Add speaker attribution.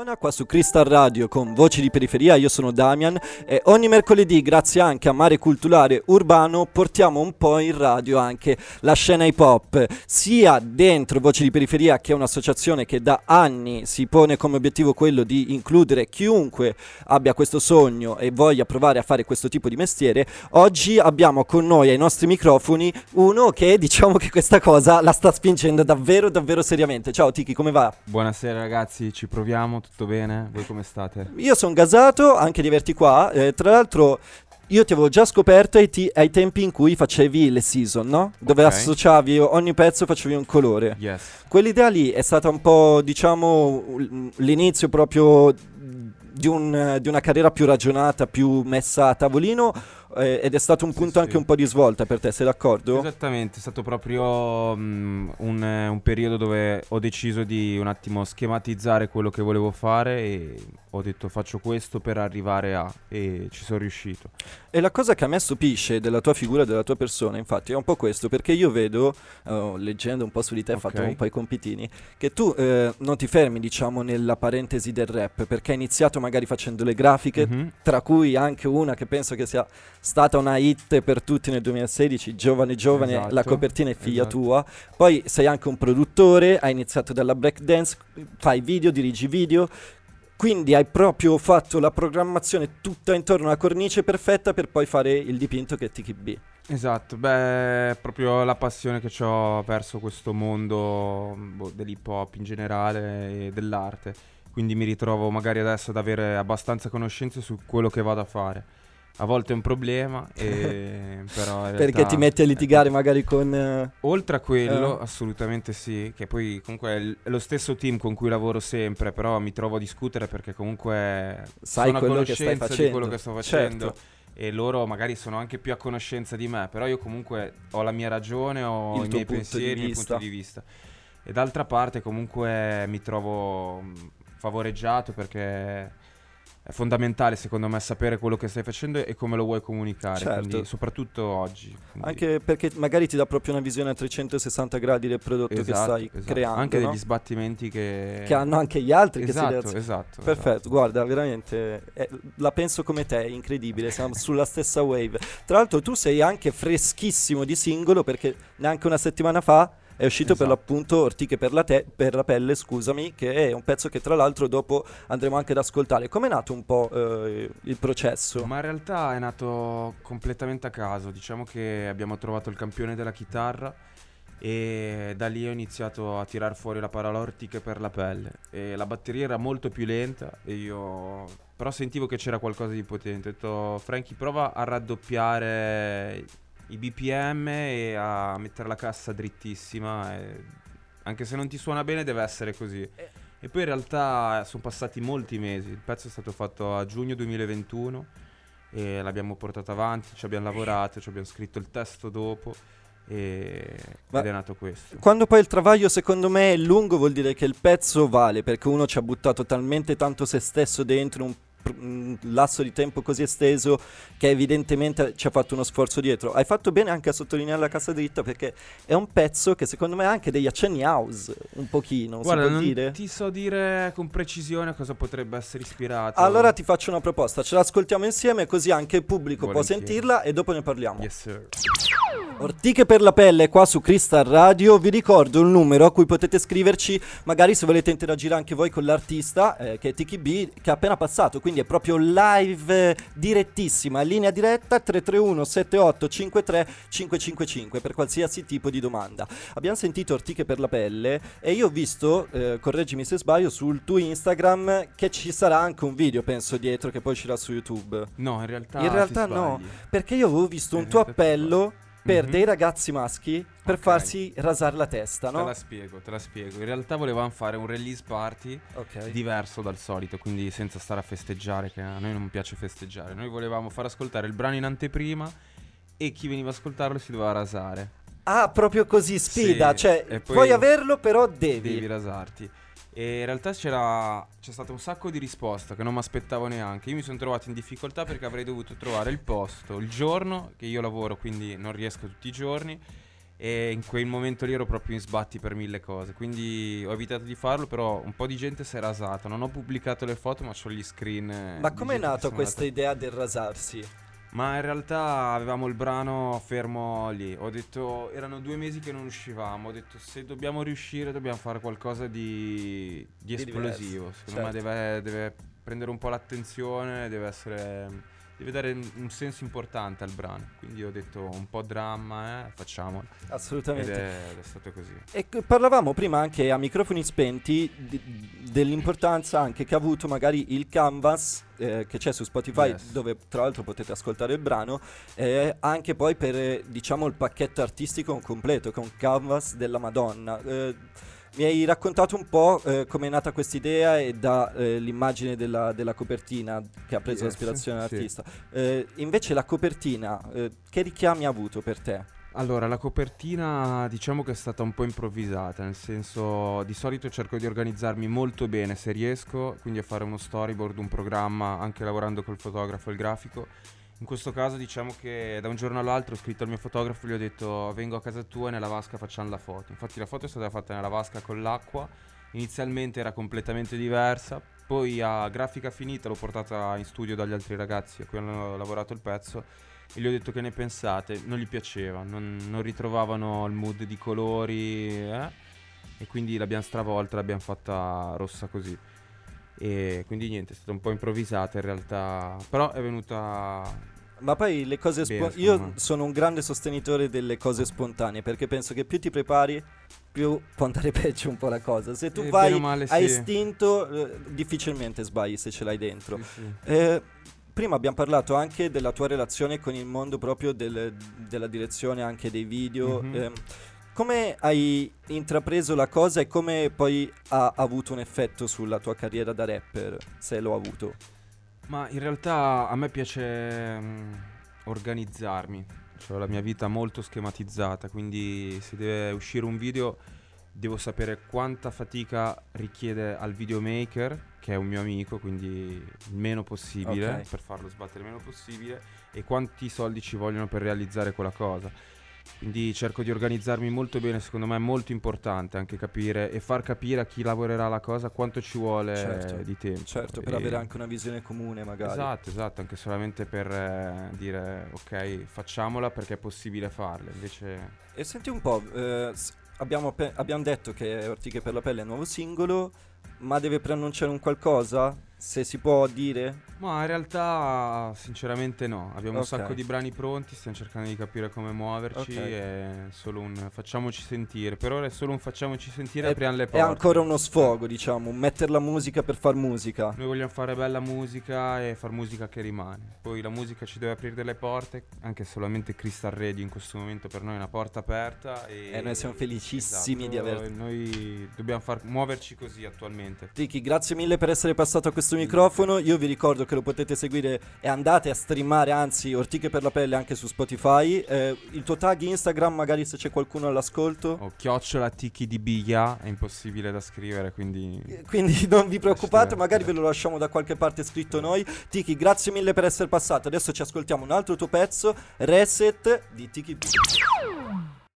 Speaker 1: Suona qua su Crystal Radio con Voci di Periferia, io sono Damian e ogni mercoledì, grazie anche a Mare Culturale Urbano, portiamo un po' in radio anche la scena hip hop, sia dentro Voci di Periferia che è un'associazione che da anni si pone come obiettivo quello di includere chiunque abbia questo sogno e voglia provare a fare questo tipo di mestiere. Oggi abbiamo con noi ai nostri microfoni uno che diciamo che questa cosa la sta spingendo davvero davvero seriamente. Ciao Tiki, come va?
Speaker 2: Buonasera ragazzi, ci proviamo tutto bene? Voi come state?
Speaker 1: Io sono gasato anche di averti qua. Eh, tra l'altro, io ti avevo già scoperto ai, ti- ai, tempi in cui facevi le season, no? Dove okay. associavi ogni pezzo facevi un colore.
Speaker 2: Yes.
Speaker 1: Quell'idea lì è stata un po', diciamo, l'inizio proprio di, un, di una carriera più ragionata, più messa a tavolino eh, ed è stato un punto sì, anche sì. un po' di svolta per te, sei d'accordo?
Speaker 2: Esattamente, è stato proprio um, un, un, periodo dove ho deciso di un attimo schematizzare quello che volevo fare e ho detto faccio questo per arrivare a e ci sono riuscito.
Speaker 1: E la cosa che a me stupisce della tua figura, della tua persona, infatti, è un po' questo, perché io vedo, uh, leggendo un po' su di te, okay. fatto un po' i compitini, che tu uh, non ti fermi, diciamo, nella parentesi del rap, perché hai iniziato magari facendo le grafiche, mm-hmm. tra cui anche una che penso che sia stata una hit per tutti nel 2016, Giovane Giovane, esatto, la copertina è figlia esatto. tua, poi sei anche un produttore, hai iniziato dalla breakdance, fai video, dirigi video, quindi hai proprio fatto la programmazione tutta intorno alla cornice perfetta per poi fare il dipinto che è TKB.
Speaker 2: Esatto, beh, proprio la passione che ho verso questo mondo boh, dell'hip hop in generale e dell'arte. Quindi mi ritrovo magari adesso ad avere abbastanza conoscenze su quello che vado a fare a volte è un problema, e, però
Speaker 1: Perché ti metti a litigare eh, magari con...
Speaker 2: Uh, oltre a quello, uh. assolutamente sì, che poi comunque è, lo stesso team con cui lavoro sempre, però mi trovo a discutere perché comunque
Speaker 1: Sai
Speaker 2: sono
Speaker 1: a conoscenza
Speaker 2: di quello che sto facendo. Certo. E loro magari sono anche più a conoscenza di me, però io comunque ho la mia ragione, ho il i miei pensieri, il mio punto di vista. E d'altra parte comunque mi trovo favoreggiato perché è fondamentale secondo me sapere quello che stai facendo e come lo vuoi comunicare, certo. quindi, soprattutto oggi.
Speaker 1: Quindi. Anche perché magari ti dà proprio una visione a 360 gradi del prodotto esatto, che stai
Speaker 2: esatto.
Speaker 1: creando.
Speaker 2: Anche
Speaker 1: no?
Speaker 2: degli sbattimenti che...
Speaker 1: che... hanno anche gli altri.
Speaker 2: Esatto,
Speaker 1: che si
Speaker 2: esatto.
Speaker 1: Perfetto,
Speaker 2: esatto.
Speaker 1: guarda, veramente eh, la penso come te, incredibile, siamo sulla stessa wave. Tra l'altro tu sei anche freschissimo di singolo perché neanche una settimana fa è uscito esatto. per l'appunto Ortiche per la, te- per la, pelle, scusami, che è un pezzo che tra l'altro dopo andremo anche ad ascoltare. Com'è nato un po' eh, il processo?
Speaker 2: Ma in realtà è nato completamente a caso, diciamo che abbiamo trovato il campione della chitarra e da lì ho iniziato a tirar fuori la parola ortiche per la pelle e la batteria era molto più lenta e io però sentivo che c'era qualcosa di potente ho detto Frankie prova a raddoppiare i BPM e a mettere la cassa drittissima. E anche se non ti suona bene, deve essere così. Eh. E poi in realtà sono passati molti mesi. Il pezzo è stato fatto a giugno 2021 e l'abbiamo portato avanti, ci abbiamo lavorato, ci abbiamo scritto il testo dopo. E ed è nato questo.
Speaker 1: Quando poi il travaglio secondo me è lungo vuol dire che il pezzo vale perché uno ci ha buttato talmente tanto se stesso dentro un lasso di tempo così esteso che evidentemente ci ha fatto uno sforzo dietro. Hai fatto bene anche a sottolineare la cassa dritta perché è un pezzo che secondo me ha anche degli accenni house, un pochino,
Speaker 2: Guarda,
Speaker 1: non dire?
Speaker 2: ti so dire con precisione cosa potrebbe essere ispirato.
Speaker 1: Allora ti faccio una proposta, ce l'ascoltiamo insieme così anche il pubblico Volentieri. può sentirla e dopo ne parliamo.
Speaker 2: Yes sir.
Speaker 1: Ortiche per la pelle qua su Crystal Radio, vi ricordo il numero a cui potete scriverci, magari se volete interagire anche voi con l'artista eh, che è Tiki B che è appena passato, quindi è proprio live eh, direttissima, linea diretta 331 7853 555 per qualsiasi tipo di domanda. Abbiamo sentito Ortiche per la pelle e io ho visto, eh, correggimi se sbaglio, sul tuo Instagram che ci sarà anche un video, penso dietro che poi uscirà su YouTube.
Speaker 2: No, in realtà
Speaker 1: In realtà no, perché io avevo visto un tuo appello per mm-hmm. dei ragazzi maschi per okay. farsi rasare la testa, no?
Speaker 2: Te la spiego, te la spiego. In realtà volevamo fare un release party okay. diverso dal solito, quindi senza stare a festeggiare, che a noi non piace festeggiare. Noi volevamo far ascoltare il brano in anteprima e chi veniva a ascoltarlo si doveva rasare.
Speaker 1: Ah, proprio così, sfida, sì, cioè puoi averlo però devi.
Speaker 2: Devi rasarti. E in realtà c'era, c'è stato un sacco di risposte che non mi aspettavo neanche. Io mi sono trovato in difficoltà perché avrei dovuto trovare il posto, il giorno che io lavoro, quindi non riesco tutti i giorni. e in quel momento lì ero proprio in sbatti per mille cose, quindi ho evitato di farlo, però un po' di gente si è rasata, non ho pubblicato le foto ma ho gli screen.
Speaker 1: Ma com'è nato questa idea del rasarsi?
Speaker 2: Ma in realtà avevamo il brano fermo lì. Ho detto, erano due mesi che non uscivamo. Ho detto, se dobbiamo riuscire, dobbiamo fare qualcosa di, di esplosivo. Secondo certo. me deve, deve prendere un po' l'attenzione, deve essere deve dare un senso importante al brano. Quindi ho detto un po' dramma, eh, facciamolo.
Speaker 1: Assolutamente.
Speaker 2: Ed è, è, stato così.
Speaker 1: E parlavamo prima anche a microfoni spenti di, dell'importanza anche che ha avuto magari il canvas eh, che c'è su Spotify, yes. dove tra l'altro potete ascoltare il brano, eh, anche poi per diciamo il pacchetto artistico completo, con canvas della Madonna. Eh, mi hai raccontato un po' eh, come è nata questa idea e dall'immagine eh, della, della, copertina che ha preso yes, l'ispirazione dall'artista. Sì. Eh, invece la copertina, eh, che richiami ha avuto per te?
Speaker 2: Allora, la copertina diciamo che è stata un po' improvvisata, nel senso di solito cerco di organizzarmi molto bene se riesco, quindi a fare uno storyboard, un programma, anche lavorando col fotografo e il grafico in questo caso diciamo che da un giorno all'altro ho scritto al mio fotografo e gli ho detto vengo a casa tua e nella vasca facciamo la foto. Infatti la foto è stata fatta nella vasca con l'acqua, inizialmente era completamente diversa, poi a grafica finita l'ho portata in studio dagli altri ragazzi a cui hanno lavorato il pezzo e gli ho detto che ne pensate, non gli piaceva, non, non ritrovavano il mood di colori eh? e quindi l'abbiamo stravolta, l'abbiamo fatta rossa così. E quindi niente, è stata un po' improvvisata in realtà, però è venuta
Speaker 1: ma poi le cose spontanee. Io sono un grande sostenitore delle cose spontanee perché penso che più ti prepari, più può andare peggio un po' la cosa. Se tu eh, vai male, a sì. istinto, eh, difficilmente sbagli se ce l'hai dentro. Sì, sì. Eh, prima abbiamo parlato anche della tua relazione con il mondo proprio del, della direzione anche dei video. Mm-hmm. Come hai intrapreso la cosa e come poi ha avuto un effetto sulla tua carriera da rapper, se l'ho avuto?
Speaker 2: Ma in realtà a me piace um, organizzarmi, ho la mia vita molto schematizzata, quindi se deve uscire un video devo sapere quanta fatica richiede al videomaker, che è un mio amico, quindi il meno possibile, okay. per farlo sbattere il meno possibile, e quanti soldi ci vogliono per realizzare quella cosa. Quindi cerco di organizzarmi molto bene, secondo me è molto importante anche capire e far capire a chi lavorerà la cosa quanto ci vuole certo, di tempo.
Speaker 1: Certo, per e avere anche una visione comune magari.
Speaker 2: Esatto, esatto, anche solamente per eh, dire ok, facciamola perché è possibile farla. Invece...
Speaker 1: E senti un po', eh, abbiamo, pe- abbiamo detto che Ortiche per la pelle è un nuovo singolo, ma deve preannunciare un qualcosa? Se si può dire?
Speaker 2: Ma in realtà sinceramente no, abbiamo okay. un sacco di brani pronti, stiamo cercando di capire come muoverci okay. è solo un facciamoci sentire, per ora è solo un facciamoci sentire e apriamo le porte.
Speaker 1: È ancora uno sfogo diciamo, mettere la musica per far musica.
Speaker 2: Noi vogliamo fare bella musica e far musica che rimane, poi la musica ci deve aprire delle porte, anche solamente Crystal Radio in questo momento per noi è una porta aperta e,
Speaker 1: e noi siamo felicissimi
Speaker 2: esatto,
Speaker 1: di averti.
Speaker 2: Noi dobbiamo far muoverci così attualmente.
Speaker 1: Tiki, grazie mille per essere passato a questo microfono, io vi ricordo che lo potete seguire e andate a streamare, anzi, Ortiche per la pelle anche su Spotify. Eh, il tuo tag Instagram, magari se c'è qualcuno all'ascolto.
Speaker 2: O chiocciola Tiki di Biglia, è impossibile da scrivere, quindi...
Speaker 1: Eh, quindi non vi preoccupate, magari ve lo lasciamo da qualche parte scritto noi. Tiki, grazie mille per essere passato. Adesso ci ascoltiamo un altro tuo pezzo, Reset di Tiki B.